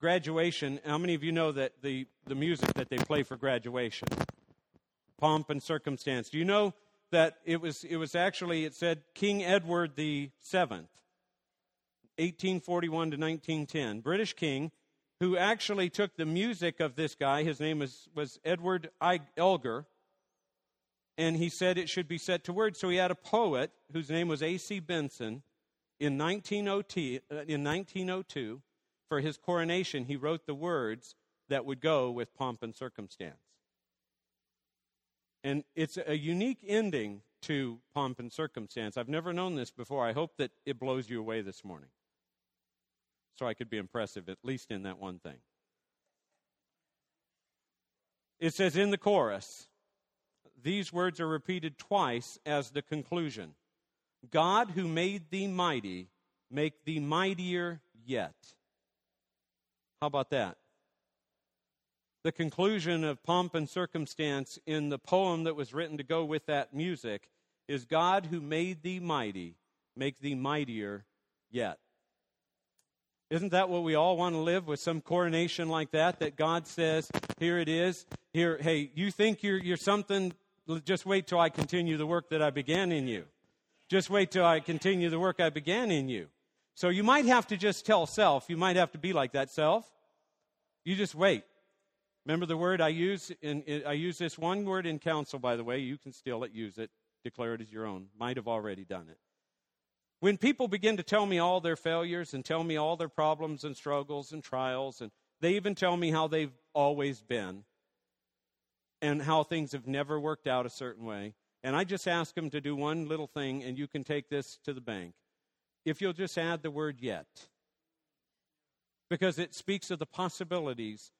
graduation, how many of you know that the, the music that they play for graduation? Pomp and circumstance. Do you know that it was, it was actually, it said King Edward the Seventh, 1841 to 1910, British king, who actually took the music of this guy, his name was, was Edward I, Elgar, and he said it should be set to words. So he had a poet whose name was A.C. Benson in 1902, uh, in 1902 for his coronation, he wrote the words that would go with pomp and circumstance. And it's a unique ending to pomp and circumstance. I've never known this before. I hope that it blows you away this morning. So I could be impressive, at least in that one thing. It says in the chorus, these words are repeated twice as the conclusion God who made thee mighty, make thee mightier yet. How about that? The conclusion of pomp and circumstance in the poem that was written to go with that music is God who made thee mighty, make thee mightier yet. Isn't that what we all want to live with some coronation like that? That God says, here it is. Here, hey, you think you're, you're something, just wait till I continue the work that I began in you. Just wait till I continue the work I began in you. So you might have to just tell self, you might have to be like that self. You just wait. Remember the word I use in, in, I use this one word in counsel by the way, you can steal it, use it, declare it as your own. Might have already done it. When people begin to tell me all their failures and tell me all their problems and struggles and trials and they even tell me how they've always been and how things have never worked out a certain way, and I just ask them to do one little thing and you can take this to the bank if you'll just add the word yet. Because it speaks of the possibilities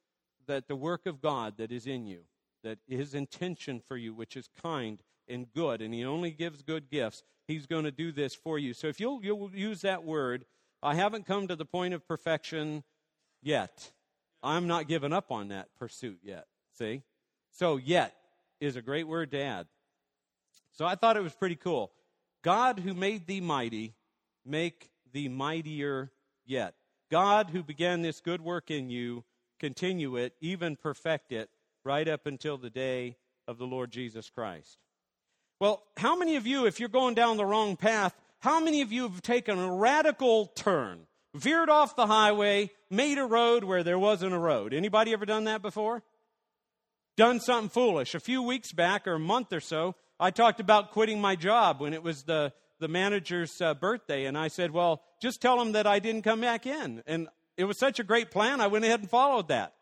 that the work of God that is in you, that his intention for you, which is kind and good, and he only gives good gifts, he's going to do this for you. So if you'll, you'll use that word, I haven't come to the point of perfection yet. I'm not giving up on that pursuit yet. See? So, yet is a great word to add. So I thought it was pretty cool. God who made thee mighty make thee mightier yet. God, who began this good work in you, continue it, even perfect it, right up until the day of the Lord Jesus Christ. Well, how many of you, if you're going down the wrong path, how many of you have taken a radical turn, veered off the highway, made a road where there wasn't a road? Anybody ever done that before? Done something foolish. A few weeks back, or a month or so, I talked about quitting my job when it was the the manager's uh, birthday, and I said, Well, just tell him that I didn't come back in. And it was such a great plan, I went ahead and followed that.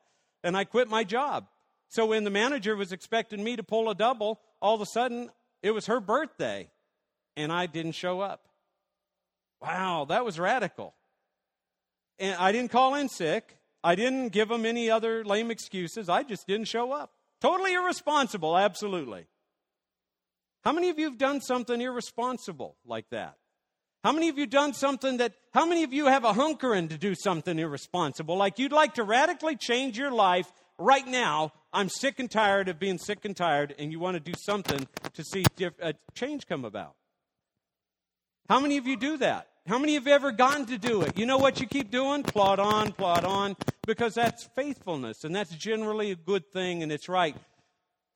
And I quit my job. So when the manager was expecting me to pull a double, all of a sudden it was her birthday, and I didn't show up. Wow, that was radical. And I didn't call in sick. I didn't give them any other lame excuses. I just didn't show up. Totally irresponsible, absolutely. How many of you have done something irresponsible like that? How many of you done something that, how many of you have a hunkering to do something irresponsible? Like you'd like to radically change your life right now. I'm sick and tired of being sick and tired, and you want to do something to see a uh, change come about. How many of you do that? How many have ever gotten to do it? You know what you keep doing? Plod on, plod on, because that's faithfulness, and that's generally a good thing, and it's right.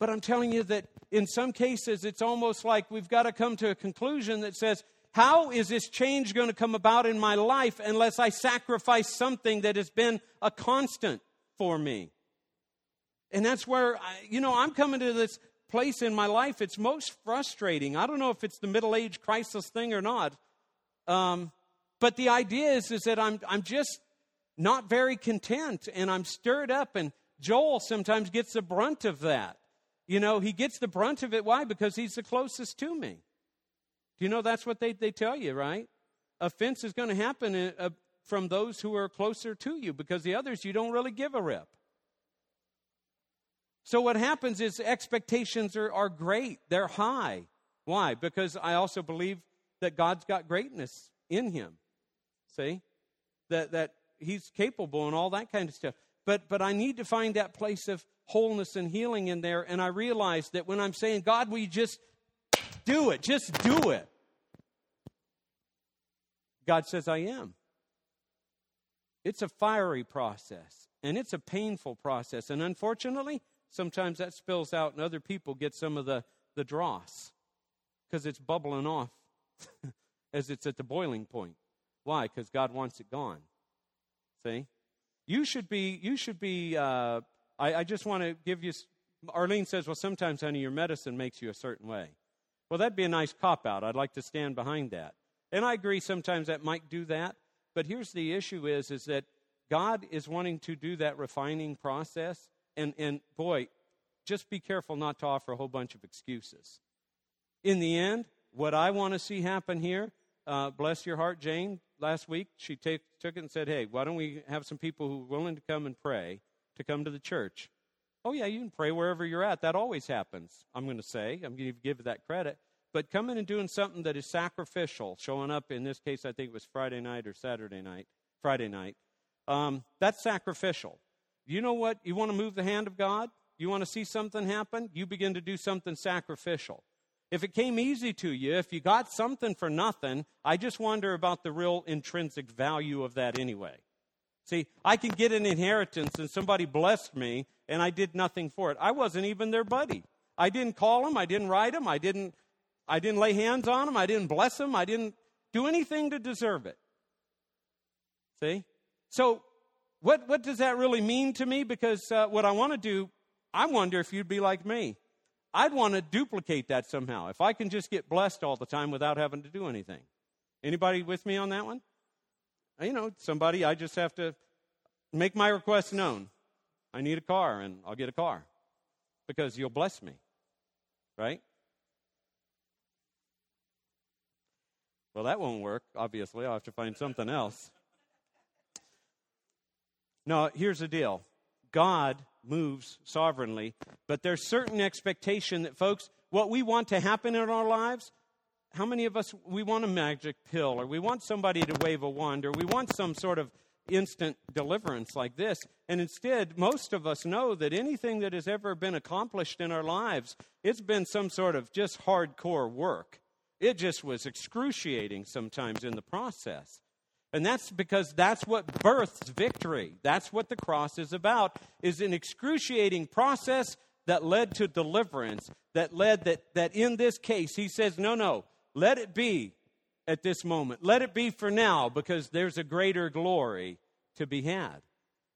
But I'm telling you that in some cases, it's almost like we've got to come to a conclusion that says, how is this change going to come about in my life unless I sacrifice something that has been a constant for me? And that's where, I, you know, I'm coming to this place in my life. It's most frustrating. I don't know if it's the middle age crisis thing or not. Um, but the idea is, is that I'm, I'm just not very content and I'm stirred up. And Joel sometimes gets the brunt of that. You know, he gets the brunt of it. Why? Because he's the closest to me. Do you know that's what they, they tell you, right? Offense is going to happen uh, uh, from those who are closer to you because the others you don't really give a rip. So what happens is expectations are, are great, they're high. Why? Because I also believe that God's got greatness in him. See? That that he's capable and all that kind of stuff. But but I need to find that place of wholeness and healing in there. And I realize that when I'm saying, God, we just do it? Just do it. God says, I am. It's a fiery process, and it's a painful process. And unfortunately, sometimes that spills out, and other people get some of the, the dross because it's bubbling off as it's at the boiling point. Why? Because God wants it gone. See? You should be, you should be, uh, I, I just want to give you, Arlene says, well, sometimes, honey, your medicine makes you a certain way. Well, that'd be a nice cop out. I'd like to stand behind that. And I agree sometimes that might do that. But here's the issue is, is that God is wanting to do that refining process. And, and boy, just be careful not to offer a whole bunch of excuses. In the end, what I want to see happen here, uh, bless your heart, Jane, last week, she took it and said, hey, why don't we have some people who are willing to come and pray to come to the church? Oh, yeah, you can pray wherever you're at. That always happens, I'm going to say. I'm going to give that credit. But coming and doing something that is sacrificial, showing up, in this case, I think it was Friday night or Saturday night, Friday night, um, that's sacrificial. You know what? You want to move the hand of God? You want to see something happen? You begin to do something sacrificial. If it came easy to you, if you got something for nothing, I just wonder about the real intrinsic value of that anyway. See, I can get an inheritance and somebody blessed me and I did nothing for it. I wasn't even their buddy. I didn't call them, I didn't write them, I didn't I didn't lay hands on them, I didn't bless them, I didn't do anything to deserve it. See? So what what does that really mean to me because uh, what I want to do, I wonder if you'd be like me. I'd want to duplicate that somehow. If I can just get blessed all the time without having to do anything. Anybody with me on that one? Uh, you know, somebody, I just have to make my request known. I need a car, and I'll get a car because you'll bless me. Right? Well, that won't work, obviously. I'll have to find something else. No, here's the deal God moves sovereignly, but there's certain expectation that, folks, what we want to happen in our lives, how many of us, we want a magic pill, or we want somebody to wave a wand, or we want some sort of instant deliverance like this. And instead, most of us know that anything that has ever been accomplished in our lives, it's been some sort of just hardcore work. It just was excruciating sometimes in the process. And that's because that's what births victory. That's what the cross is about, is an excruciating process that led to deliverance, that led that, that in this case, he says, no, no, let it be at this moment. Let it be for now because there's a greater glory to be had.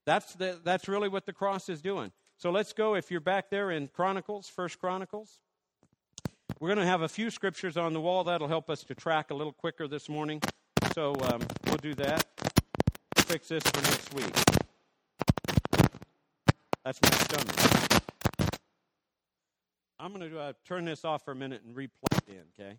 That's, the, that's really what the cross is doing. So let's go, if you're back there in Chronicles, First Chronicles. We're going to have a few scriptures on the wall that'll help us to track a little quicker this morning. So um, we'll do that. Fix this for next week. That's my stomach. I'm going to uh, turn this off for a minute and replug it in, okay?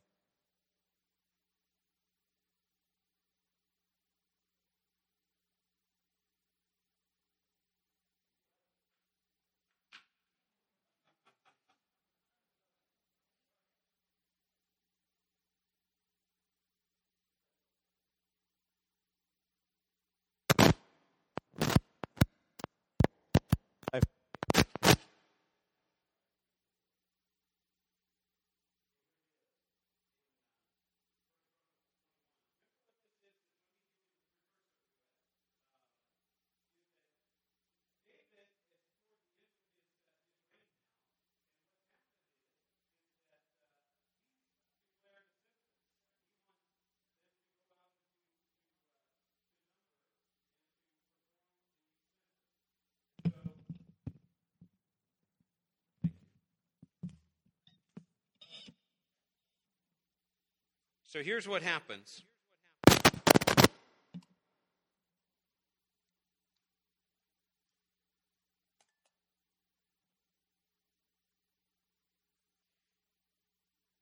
So here's what happens.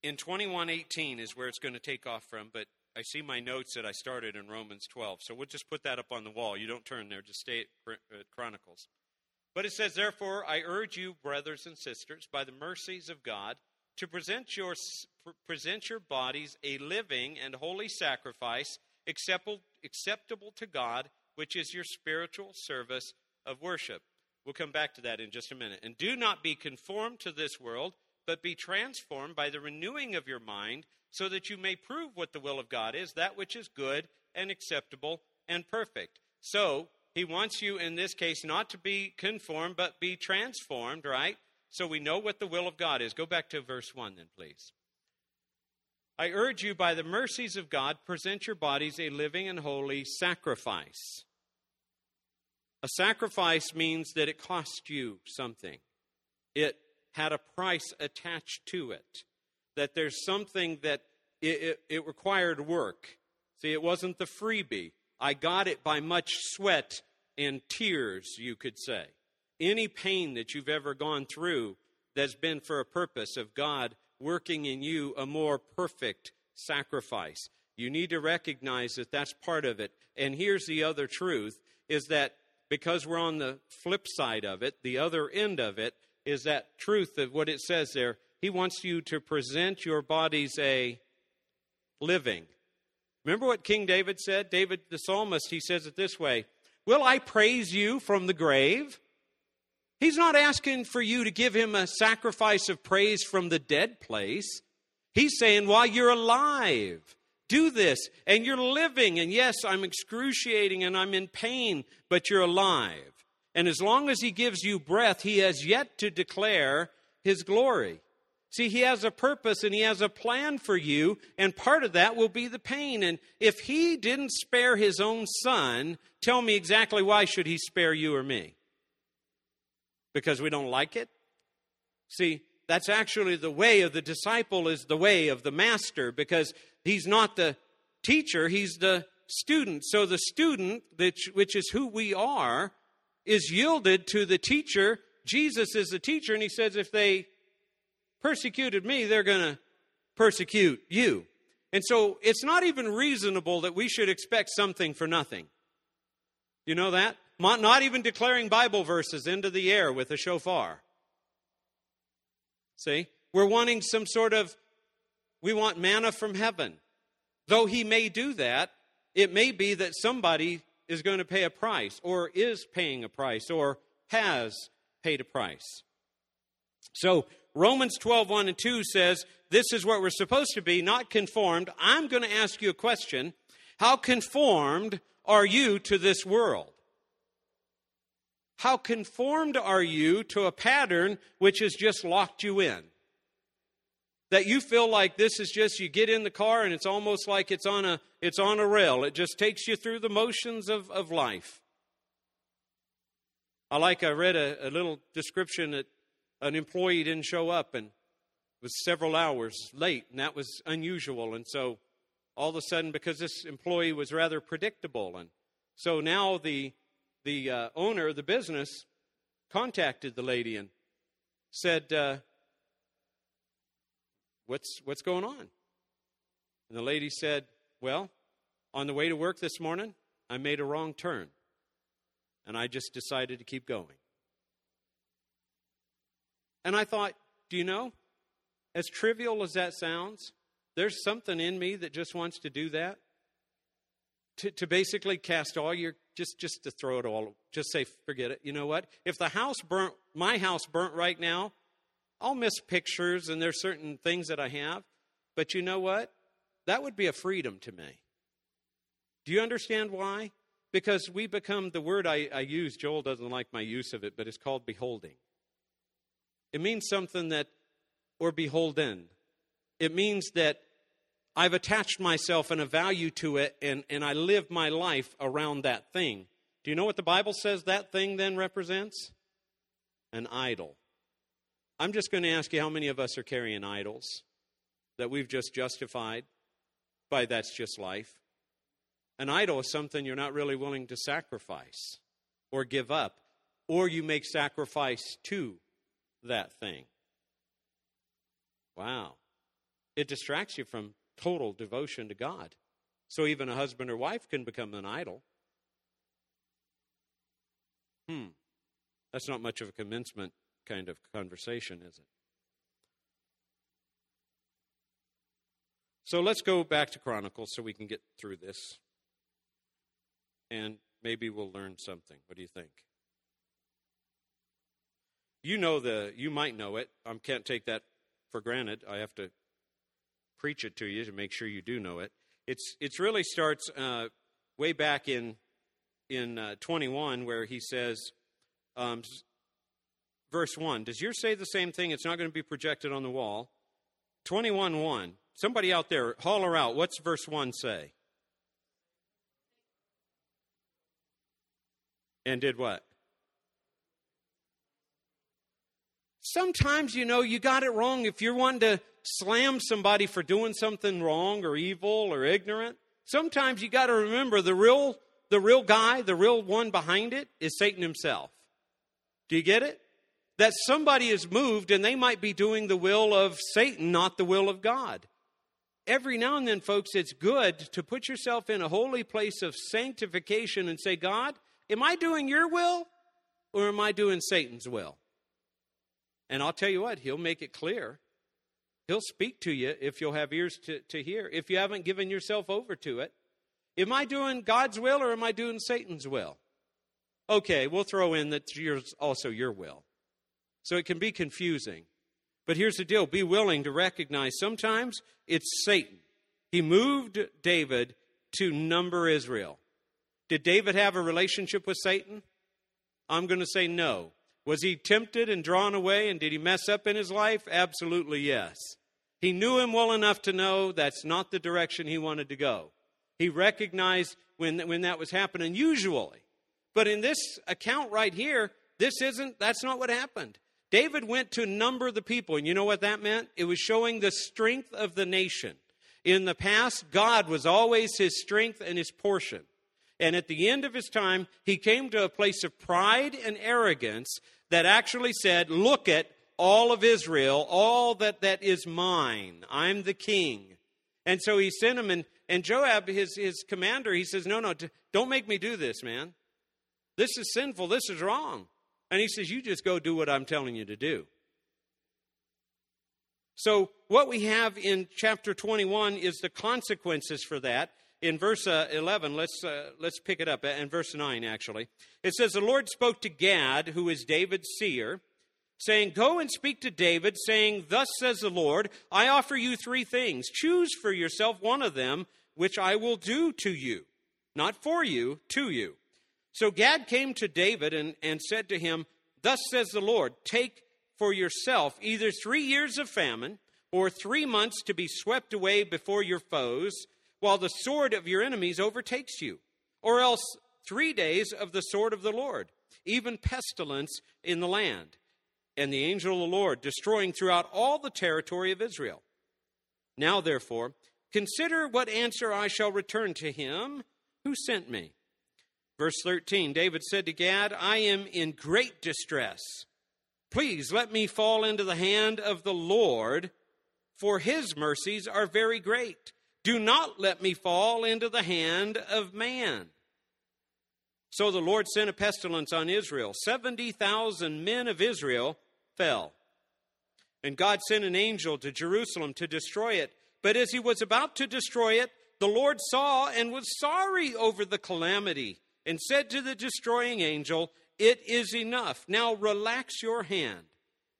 In 2118 is where it's going to take off from, but I see my notes that I started in Romans 12. So we'll just put that up on the wall. You don't turn there, just stay at uh, Chronicles. But it says, Therefore, I urge you, brothers and sisters, by the mercies of God, to present your, present your bodies a living and holy sacrifice acceptable, to God, which is your spiritual service of worship. We'll come back to that in just a minute. And do not be conformed to this world, but be transformed by the renewing of your mind, so that you may prove what the will of God is, that which is good and acceptable and perfect. So, he wants you in this case not to be conformed, but be transformed, right? So we know what the will of God is. Go back to verse 1 then, please. I urge you by the mercies of God, present your bodies a living and holy sacrifice. A sacrifice means that it cost you something. It had a price attached to it. That there's something that it, it, it required work. See, it wasn't the freebie. I got it by much sweat and tears, you could say. Any pain that you've ever gone through that's been for a purpose of God working in you a more perfect sacrifice. You need to recognize that that's part of it. And here's the other truth is that because we're on the flip side of it, the other end of it is that truth of what it says there. He wants you to present your bodies a living. Remember what King David said? David the psalmist, he says it this way Will I praise you from the grave? He's not asking for you to give him a sacrifice of praise from the dead place. He's saying, while you're alive, do this. And you're living. And yes, I'm excruciating and I'm in pain, but you're alive. And as long as he gives you breath, he has yet to declare his glory. See, he has a purpose and he has a plan for you, and part of that will be the pain. And if he didn't spare his own son, tell me exactly why should he spare you or me? Because we don't like it? See, that's actually the way of the disciple is the way of the master because he's not the teacher, he's the student. So the student, which is who we are, is yielded to the teacher. Jesus is the teacher, and he says, if they persecuted me, they're going to persecute you. And so it's not even reasonable that we should expect something for nothing. You know that? Not even declaring Bible verses into the air with a shofar. See? We're wanting some sort of, we want manna from heaven. Though he may do that, it may be that somebody is going to pay a price, or is paying a price, or has paid a price. So Romans 12, 1 and 2 says, This is what we're supposed to be, not conformed. I'm going to ask you a question. How conformed are you to this world? How conformed are you to a pattern which has just locked you in? That you feel like this is just you get in the car and it's almost like it's on a it's on a rail. It just takes you through the motions of, of life. I like I read a, a little description that an employee didn't show up and was several hours late, and that was unusual. And so all of a sudden, because this employee was rather predictable, and so now the the uh, owner of the business contacted the lady and said, uh, "What's what's going on?" And the lady said, "Well, on the way to work this morning, I made a wrong turn, and I just decided to keep going." And I thought, do you know, as trivial as that sounds, there's something in me that just wants to do that to, to basically cast all your just just to throw it all just say forget it. You know what? If the house burnt my house burnt right now i'll miss pictures and there's certain things that i have. But you know what? That would be a freedom to me. Do you understand why? Because we become the word I, I use joel doesn't like my use of it but it's called beholding. It means something that or beholden. It means that I've attached myself and a value to it, and, and I live my life around that thing. Do you know what the Bible says that thing then represents? An idol. I'm just going to ask you how many of us are carrying idols that we've just justified by that's just life. An idol is something you're not really willing to sacrifice or give up, or you make sacrifice to that thing. Wow. It distracts you from total devotion to God. So even a husband or wife can become an idol. Hmm. That's not much of a commencement kind of conversation, is it? So let's go back to Chronicles so we can get through this. And maybe we'll learn something. What do you think? You know the you might know it. I can't take that for granted. I have to preach it to you to make sure you do know it. It's it's really starts uh, way back in in uh, 21 where he says, um, verse 1, does yours say the same thing? It's not going to be projected on the wall. 21 1. Somebody out there, holler out. What's verse 1 say? And did what? Sometimes, you know, you got it wrong. If you're wanting to slam somebody for doing something wrong or evil or ignorant, sometimes you got to remember the real, the real guy, the real one behind it is Satan himself. Do you get it? That somebody is moved and they might be doing the will of Satan, not the will of God. Every now and then, folks, it's good to put yourself in a holy place of sanctification and say, God, am I doing your will or am I doing Satan's will? And I'll tell you what, he'll make it clear. He'll speak to you if you'll have ears to, to hear, if you haven't given yourself over to it. Am I doing God's will or am I doing Satan's will? Okay, we'll throw in that yours also your will. So it can be confusing. But here's the deal be willing to recognize sometimes it's Satan. He moved David to number Israel. Did David have a relationship with Satan? I'm going to say no. Was he tempted and drawn away, and did he mess up in his life? Absolutely yes. He knew him well enough to know that's not the direction he wanted to go. He recognized when, when that was happening, usually. But in this account right here, this isn't, that's not what happened. David went to number the people, and you know what that meant? It was showing the strength of the nation. In the past, God was always his strength and his portion. And at the end of his time, he came to a place of pride and arrogance that actually said, Look at all of Israel, all that, that is mine. I'm the king. And so he sent him, and, and Joab, his, his commander, he says, No, no, don't make me do this, man. This is sinful. This is wrong. And he says, You just go do what I'm telling you to do. So, what we have in chapter 21 is the consequences for that in verse uh, 11, let's, uh, let's pick it up, in verse 9 actually. It says, The Lord spoke to Gad, who is David's seer, saying, Go and speak to David, saying, Thus says the Lord, I offer you three things. Choose for yourself one of them, which I will do to you. Not for you, to you. So Gad came to David and, and said to him, Thus says the Lord, Take for yourself either three years of famine or three months to be swept away before your foes while the sword of your enemies overtakes you, or else three days of the sword of the Lord, even pestilence in the land, and the angel of the Lord destroying throughout all the territory of Israel. Now, therefore, consider what answer I shall return to him who sent me. Verse 13 David said to Gad, I am in great distress. Please let me fall into the hand of the Lord, for his mercies are very great. Do not let me fall into the hand of man. So the Lord sent a pestilence on Israel. 70,000 men of Israel fell. And God sent an angel to Jerusalem to destroy it. But as he was about to destroy it, the Lord saw and was sorry over the calamity and said to the destroying angel, It is enough. Now relax your hand.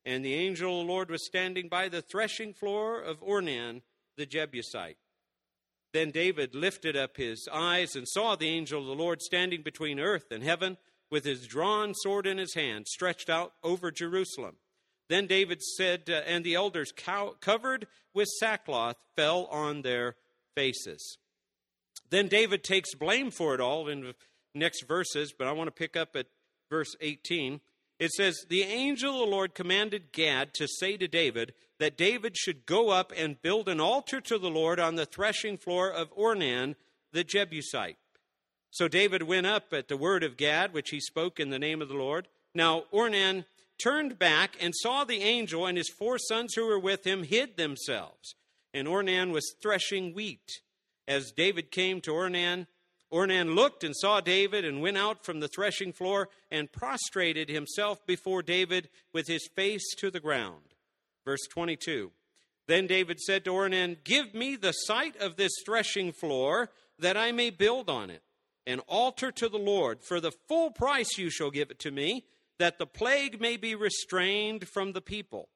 And the angel of the Lord was standing by the threshing floor of Ornan the Jebusite. Then David lifted up his eyes and saw the angel of the Lord standing between earth and heaven with his drawn sword in his hand, stretched out over Jerusalem. Then David said, uh, and the elders, cow- covered with sackcloth, fell on their faces. Then David takes blame for it all in the next verses, but I want to pick up at verse 18. It says, The angel of the Lord commanded Gad to say to David that David should go up and build an altar to the Lord on the threshing floor of Ornan the Jebusite. So David went up at the word of Gad, which he spoke in the name of the Lord. Now Ornan turned back and saw the angel, and his four sons who were with him hid themselves. And Ornan was threshing wheat. As David came to Ornan, Ornan looked and saw David and went out from the threshing floor and prostrated himself before David with his face to the ground. Verse 22. Then David said to Ornan, Give me the site of this threshing floor that I may build on it, an altar to the Lord. For the full price you shall give it to me, that the plague may be restrained from the people.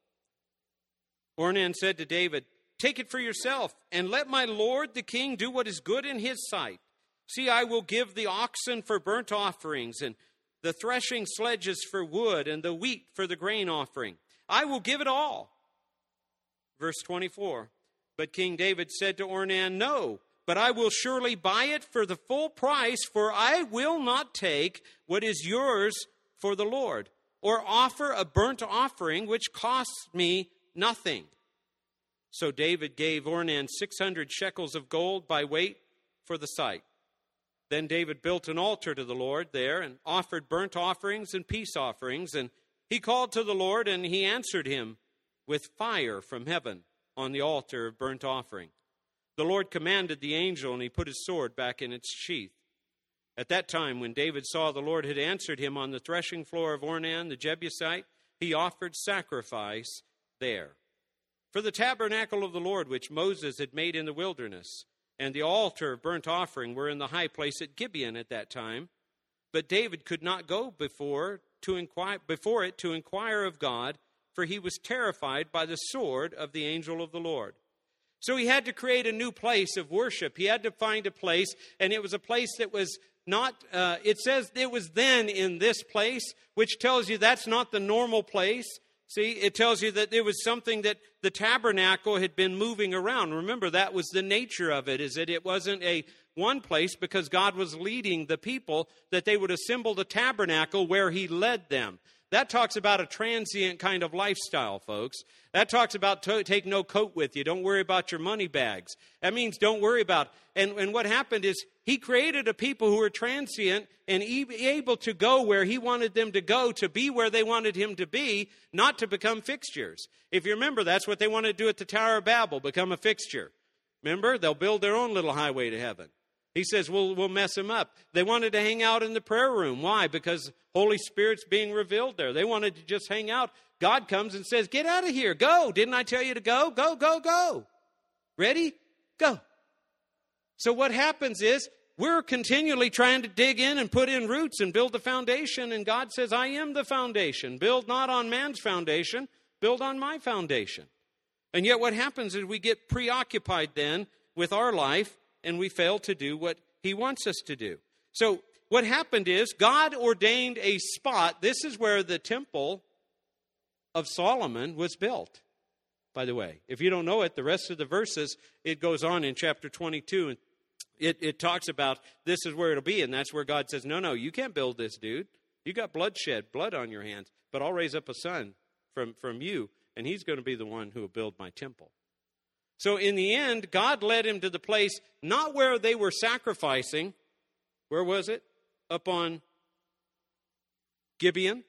Ornan said to David, Take it for yourself, and let my lord the king do what is good in his sight. See, I will give the oxen for burnt offerings, and the threshing sledges for wood, and the wheat for the grain offering. I will give it all. Verse 24 But King David said to Ornan, No, but I will surely buy it for the full price, for I will not take what is yours for the Lord, or offer a burnt offering which costs me nothing. So David gave Ornan 600 shekels of gold by weight for the site. Then David built an altar to the Lord there and offered burnt offerings and peace offerings. And he called to the Lord, and he answered him with fire from heaven on the altar of burnt offering. The Lord commanded the angel, and he put his sword back in its sheath. At that time, when David saw the Lord had answered him on the threshing floor of Ornan the Jebusite, he offered sacrifice there. For the tabernacle of the Lord, which Moses had made in the wilderness, and the altar of burnt offering were in the high place at Gibeon at that time. But David could not go before to inquire before it to inquire of God, for he was terrified by the sword of the angel of the Lord. So he had to create a new place of worship. He had to find a place, and it was a place that was not, uh, it says it was then in this place, which tells you that's not the normal place. See, it tells you that it was something that the tabernacle had been moving around. Remember, that was the nature of it, is that it wasn't a one place because God was leading the people that they would assemble the tabernacle where He led them. That talks about a transient kind of lifestyle, folks. That talks about to, take no coat with you. Don't worry about your money bags. That means don't worry about. And, and what happened is he created a people who were transient and able to go where he wanted them to go, to be where they wanted him to be, not to become fixtures. If you remember, that's what they wanted to do at the Tower of Babel, become a fixture. Remember, they'll build their own little highway to heaven. He says, we'll, we'll mess him up. They wanted to hang out in the prayer room. Why? Because Holy Spirit's being revealed there. They wanted to just hang out. God comes and says, Get out of here. Go. Didn't I tell you to go? Go, go, go. Ready? Go. So what happens is we're continually trying to dig in and put in roots and build the foundation. And God says, I am the foundation. Build not on man's foundation, build on my foundation. And yet, what happens is we get preoccupied then with our life and we fail to do what He wants us to do. So, what happened is God ordained a spot. This is where the temple of Solomon was built, by the way. If you don't know it, the rest of the verses, it goes on in chapter 22 and it, it talks about this is where it'll be, and that's where God says, No, no, you can't build this, dude. You got bloodshed, blood on your hands, but I'll raise up a son from, from you, and he's going to be the one who will build my temple. So in the end, God led him to the place not where they were sacrificing. Where was it? Up on Gibeon.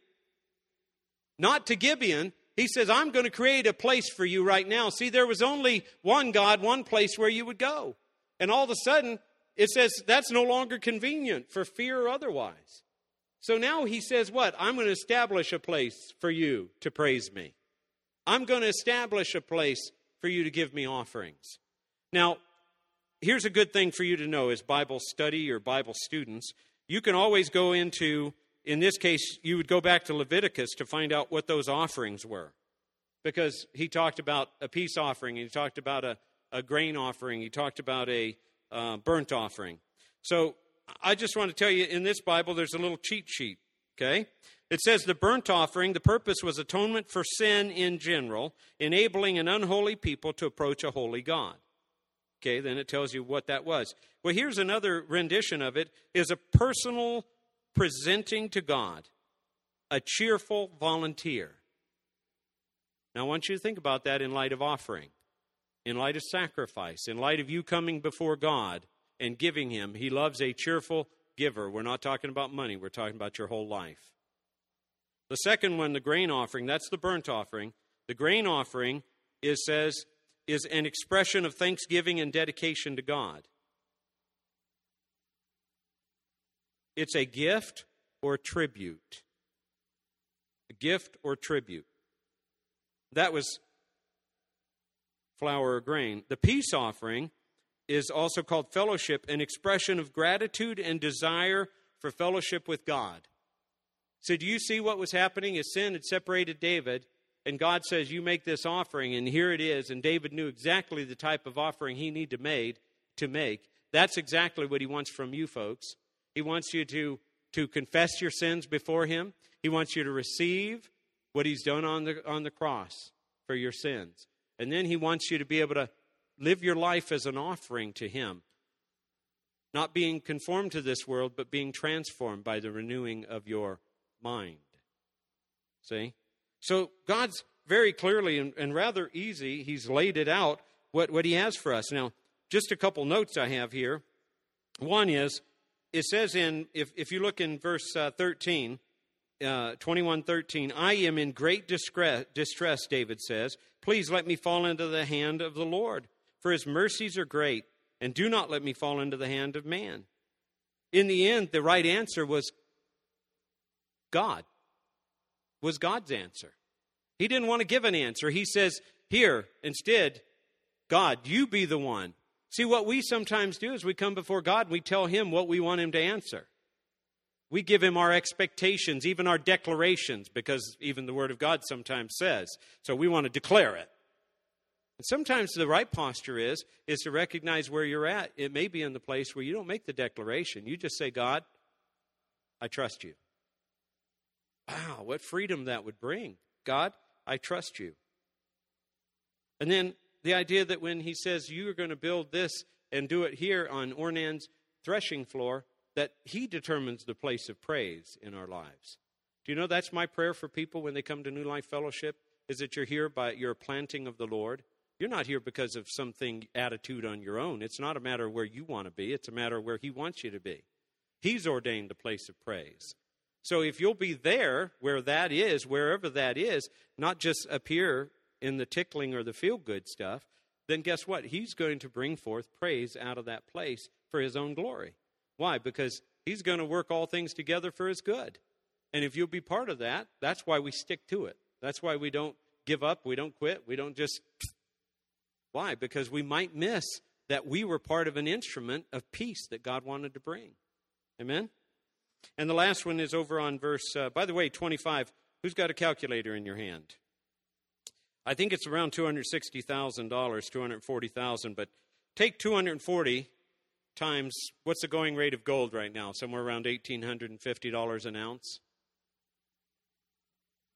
Not to Gibeon. He says, I'm going to create a place for you right now. See, there was only one God, one place where you would go. And all of a sudden, it says that's no longer convenient for fear or otherwise. So now he says, What? I'm going to establish a place for you to praise me. I'm going to establish a place for you to give me offerings. Now, here's a good thing for you to know as Bible study or Bible students. You can always go into, in this case, you would go back to Leviticus to find out what those offerings were. Because he talked about a peace offering, he talked about a, a grain offering, he talked about a uh, burnt offering. So I just want to tell you in this Bible, there's a little cheat sheet, okay? It says the burnt offering, the purpose was atonement for sin in general, enabling an unholy people to approach a holy God. Okay, then it tells you what that was. Well, here's another rendition of it is a personal presenting to God, a cheerful volunteer. Now I want you to think about that in light of offering, in light of sacrifice, in light of you coming before God and giving him. He loves a cheerful giver. We're not talking about money, we're talking about your whole life. The second one, the grain offering, that's the burnt offering. The grain offering is says is an expression of thanksgiving and dedication to God. It's a gift or tribute. A gift or tribute. That was flour or grain. The peace offering is also called fellowship, an expression of gratitude and desire for fellowship with God. So, do you see what was happening? As sin had separated David, and God says, You make this offering, and here it is. And David knew exactly the type of offering he needed to, made, to make. that's exactly what he wants from you folks. He wants you to, to confess your sins before him. He wants you to receive what he's done on the, on the cross for your sins. And then he wants you to be able to live your life as an offering to him. Not being conformed to this world, but being transformed by the renewing of your mind. See? So God's very clearly and, and rather easy, he's laid it out what, what he has for us. Now, just a couple notes I have here. One is, it says in, if, if you look in verse uh, 13, uh, 21 13, I am in great distress, distress, David says. Please let me fall into the hand of the Lord, for his mercies are great, and do not let me fall into the hand of man. In the end, the right answer was God, was God's answer. He didn't want to give an answer. He says, Here, instead, God, you be the one. See, what we sometimes do is we come before God and we tell Him what we want Him to answer. We give Him our expectations, even our declarations, because even the Word of God sometimes says. So we want to declare it. And sometimes the right posture is is to recognize where you're at. It may be in the place where you don't make the declaration. You just say, God, I trust you. Wow, what freedom that would bring. God, I trust you. And then the idea that when he says, You are going to build this and do it here on Ornan's threshing floor, that he determines the place of praise in our lives. Do you know that's my prayer for people when they come to New Life Fellowship? Is that you're here by your planting of the Lord. You're not here because of something attitude on your own. It's not a matter of where you want to be, it's a matter of where He wants you to be. He's ordained a place of praise. So if you'll be there where that is, wherever that is, not just here in the tickling or the feel good stuff, then guess what? He's going to bring forth praise out of that place for his own glory. Why? Because he's going to work all things together for his good. And if you'll be part of that, that's why we stick to it. That's why we don't give up, we don't quit, we don't just. Why? Because we might miss that we were part of an instrument of peace that God wanted to bring. Amen? And the last one is over on verse, uh, by the way, 25. Who's got a calculator in your hand? I think it's around $260,000, 240,000, but take 240 times what's the going rate of gold right now? Somewhere around $1,850 an ounce.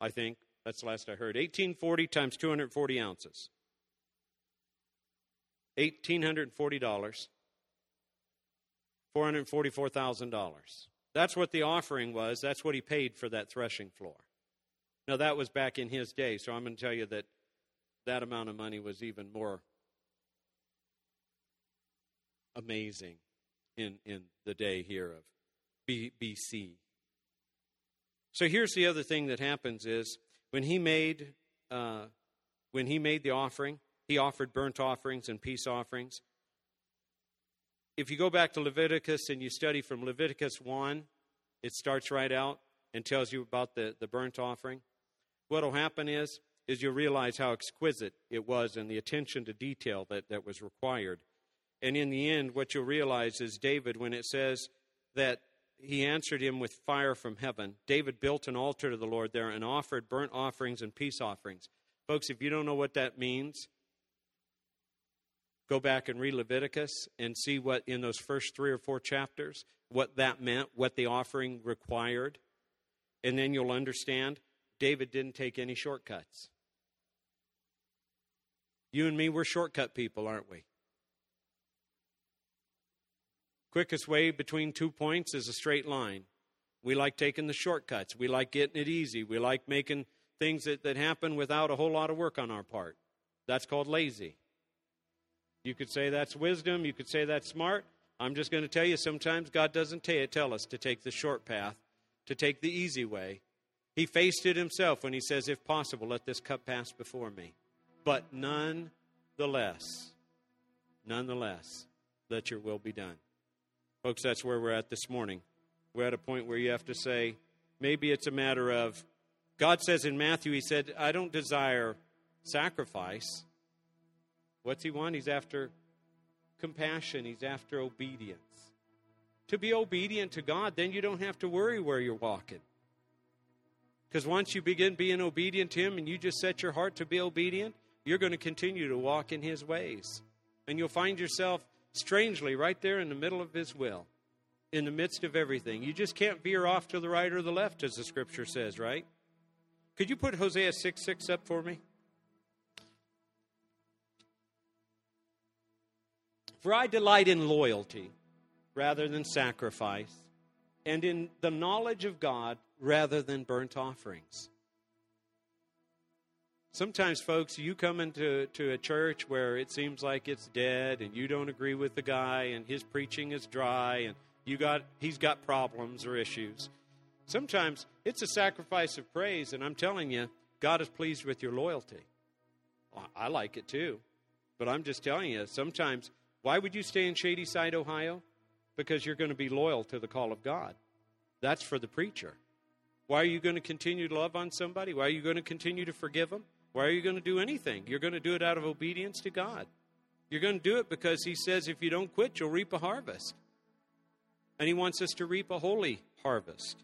I think that's the last I heard. 1840 times 240 ounces. $1,840. $444,000. That's what the offering was. That's what he paid for that threshing floor. Now, that was back in his day, so I'm going to tell you that that amount of money was even more amazing in, in the day here of B, BC. So here's the other thing that happens is when he made uh, when he made the offering, he offered burnt offerings and peace offerings. If you go back to Leviticus and you study from Leviticus 1, it starts right out and tells you about the, the burnt offering. What will happen is is you'll realize how exquisite it was and the attention to detail that, that was required. And in the end, what you'll realize is David, when it says that he answered him with fire from heaven, David built an altar to the Lord there and offered burnt offerings and peace offerings. Folks, if you don't know what that means, go back and read Leviticus and see what in those first three or four chapters, what that meant, what the offering required. And then you'll understand David didn't take any shortcuts. You and me, we're shortcut people, aren't we? Quickest way between two points is a straight line. We like taking the shortcuts. We like getting it easy. We like making things that, that happen without a whole lot of work on our part. That's called lazy. You could say that's wisdom. You could say that's smart. I'm just going to tell you sometimes God doesn't tell us to take the short path, to take the easy way. He faced it himself when he says, If possible, let this cup pass before me. But nonetheless, nonetheless, let your will be done. Folks, that's where we're at this morning. We're at a point where you have to say, maybe it's a matter of, God says in Matthew, He said, I don't desire sacrifice. What's He want? He's after compassion, He's after obedience. To be obedient to God, then you don't have to worry where you're walking. Because once you begin being obedient to Him and you just set your heart to be obedient, you're going to continue to walk in His ways. And you'll find yourself strangely, right there in the middle of His will, in the midst of everything. You just can't veer off to the right or the left, as the scripture says, right? Could you put Hosea 6 6 up for me? For I delight in loyalty rather than sacrifice, and in the knowledge of God rather than burnt offerings. Sometimes, folks, you come into to a church where it seems like it's dead, and you don't agree with the guy, and his preaching is dry, and you got he's got problems or issues. Sometimes it's a sacrifice of praise, and I'm telling you, God is pleased with your loyalty. I like it too, but I'm just telling you, sometimes why would you stay in Shadyside, Ohio? Because you're going to be loyal to the call of God. That's for the preacher. Why are you going to continue to love on somebody? Why are you going to continue to forgive them? Why are you going to do anything? You're going to do it out of obedience to God. You're going to do it because He says if you don't quit, you'll reap a harvest. And He wants us to reap a holy harvest.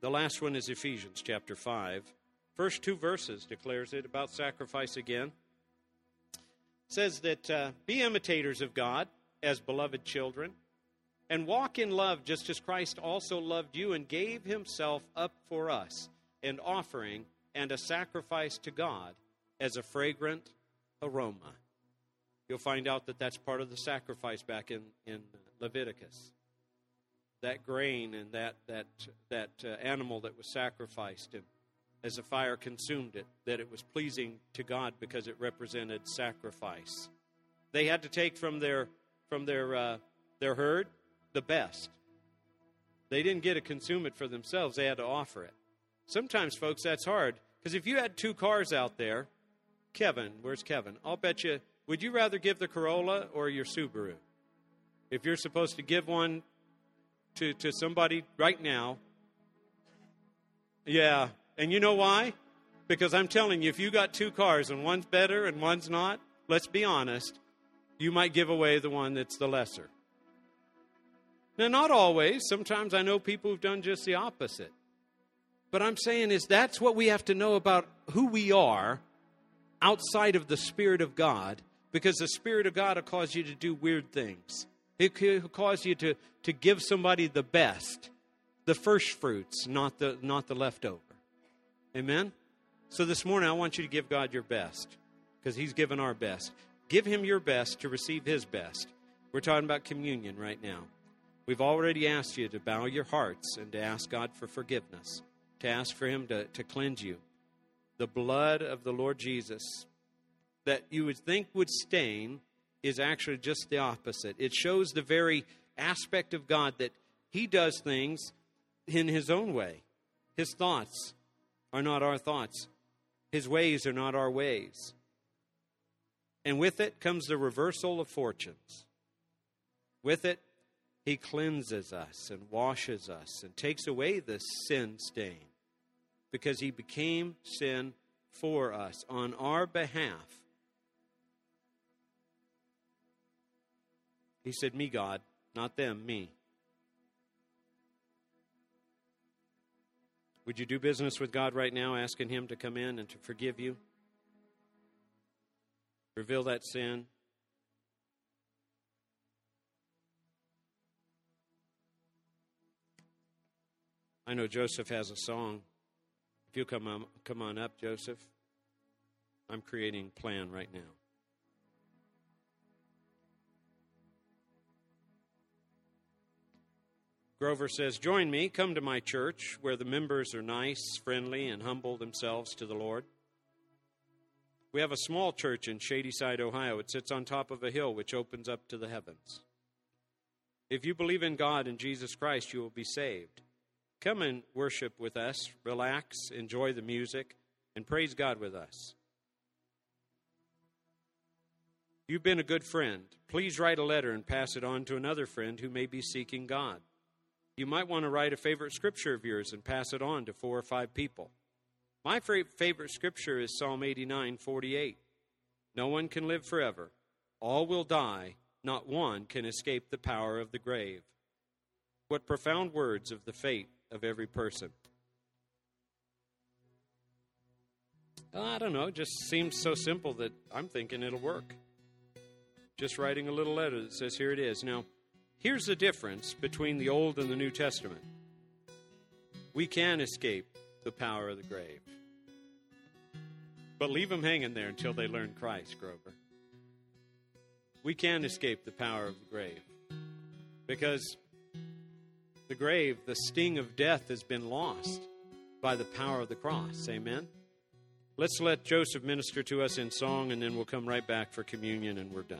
The last one is Ephesians chapter 5. First two verses declares it about sacrifice again. Says that uh, be imitators of God as beloved children and walk in love just as Christ also loved you and gave himself up for us an offering and a sacrifice to God as a fragrant aroma. You'll find out that that's part of the sacrifice back in, in Leviticus. That grain and that, that, that uh, animal that was sacrificed, and as the fire consumed it, that it was pleasing to God because it represented sacrifice. They had to take from their, from their, uh, their herd the best. They didn't get to consume it for themselves, they had to offer it. Sometimes, folks, that's hard. Because if you had two cars out there, Kevin, where's Kevin? I'll bet you, would you rather give the Corolla or your Subaru? If you're supposed to give one to, to somebody right now, yeah. And you know why? Because I'm telling you, if you got two cars and one's better and one's not, let's be honest, you might give away the one that's the lesser. Now, not always. Sometimes I know people who've done just the opposite. But I'm saying is that's what we have to know about who we are outside of the Spirit of God, because the Spirit of God will cause you to do weird things. It will cause you to, to give somebody the best, the first fruits, not the, not the leftover. Amen? So this morning, I want you to give God your best, because He's given our best. Give Him your best to receive His best. We're talking about communion right now. We've already asked you to bow your hearts and to ask God for forgiveness to ask for Him to, to cleanse you. The blood of the Lord Jesus that you would think would stain is actually just the opposite. It shows the very aspect of God that He does things in His own way. His thoughts are not our thoughts, His ways are not our ways. And with it comes the reversal of fortunes. With it, He cleanses us and washes us and takes away the sin stain because he became sin for us on our behalf. He said, Me, God, not them, me. Would you do business with God right now, asking Him to come in and to forgive you? Reveal that sin. I know Joseph has a song. If you come on, come on up, Joseph. I'm creating plan right now. Grover says, Join me, come to my church, where the members are nice, friendly, and humble themselves to the Lord. We have a small church in Shadyside, Ohio. It sits on top of a hill which opens up to the heavens. If you believe in God and Jesus Christ, you will be saved. Come and worship with us, relax, enjoy the music, and praise God with us. You've been a good friend. Please write a letter and pass it on to another friend who may be seeking God. You might want to write a favorite scripture of yours and pass it on to four or five people. My favorite scripture is Psalm 89 48. No one can live forever, all will die, not one can escape the power of the grave. What profound words of the fate of every person. I don't know, it just seems so simple that I'm thinking it'll work. Just writing a little letter that says, Here it is. Now, here's the difference between the Old and the New Testament we can escape the power of the grave. But leave them hanging there until they learn Christ, Grover. We can escape the power of the grave because the grave, the sting of death, has been lost by the power of the cross. Amen? Let's let Joseph minister to us in song, and then we'll come right back for communion, and we're done.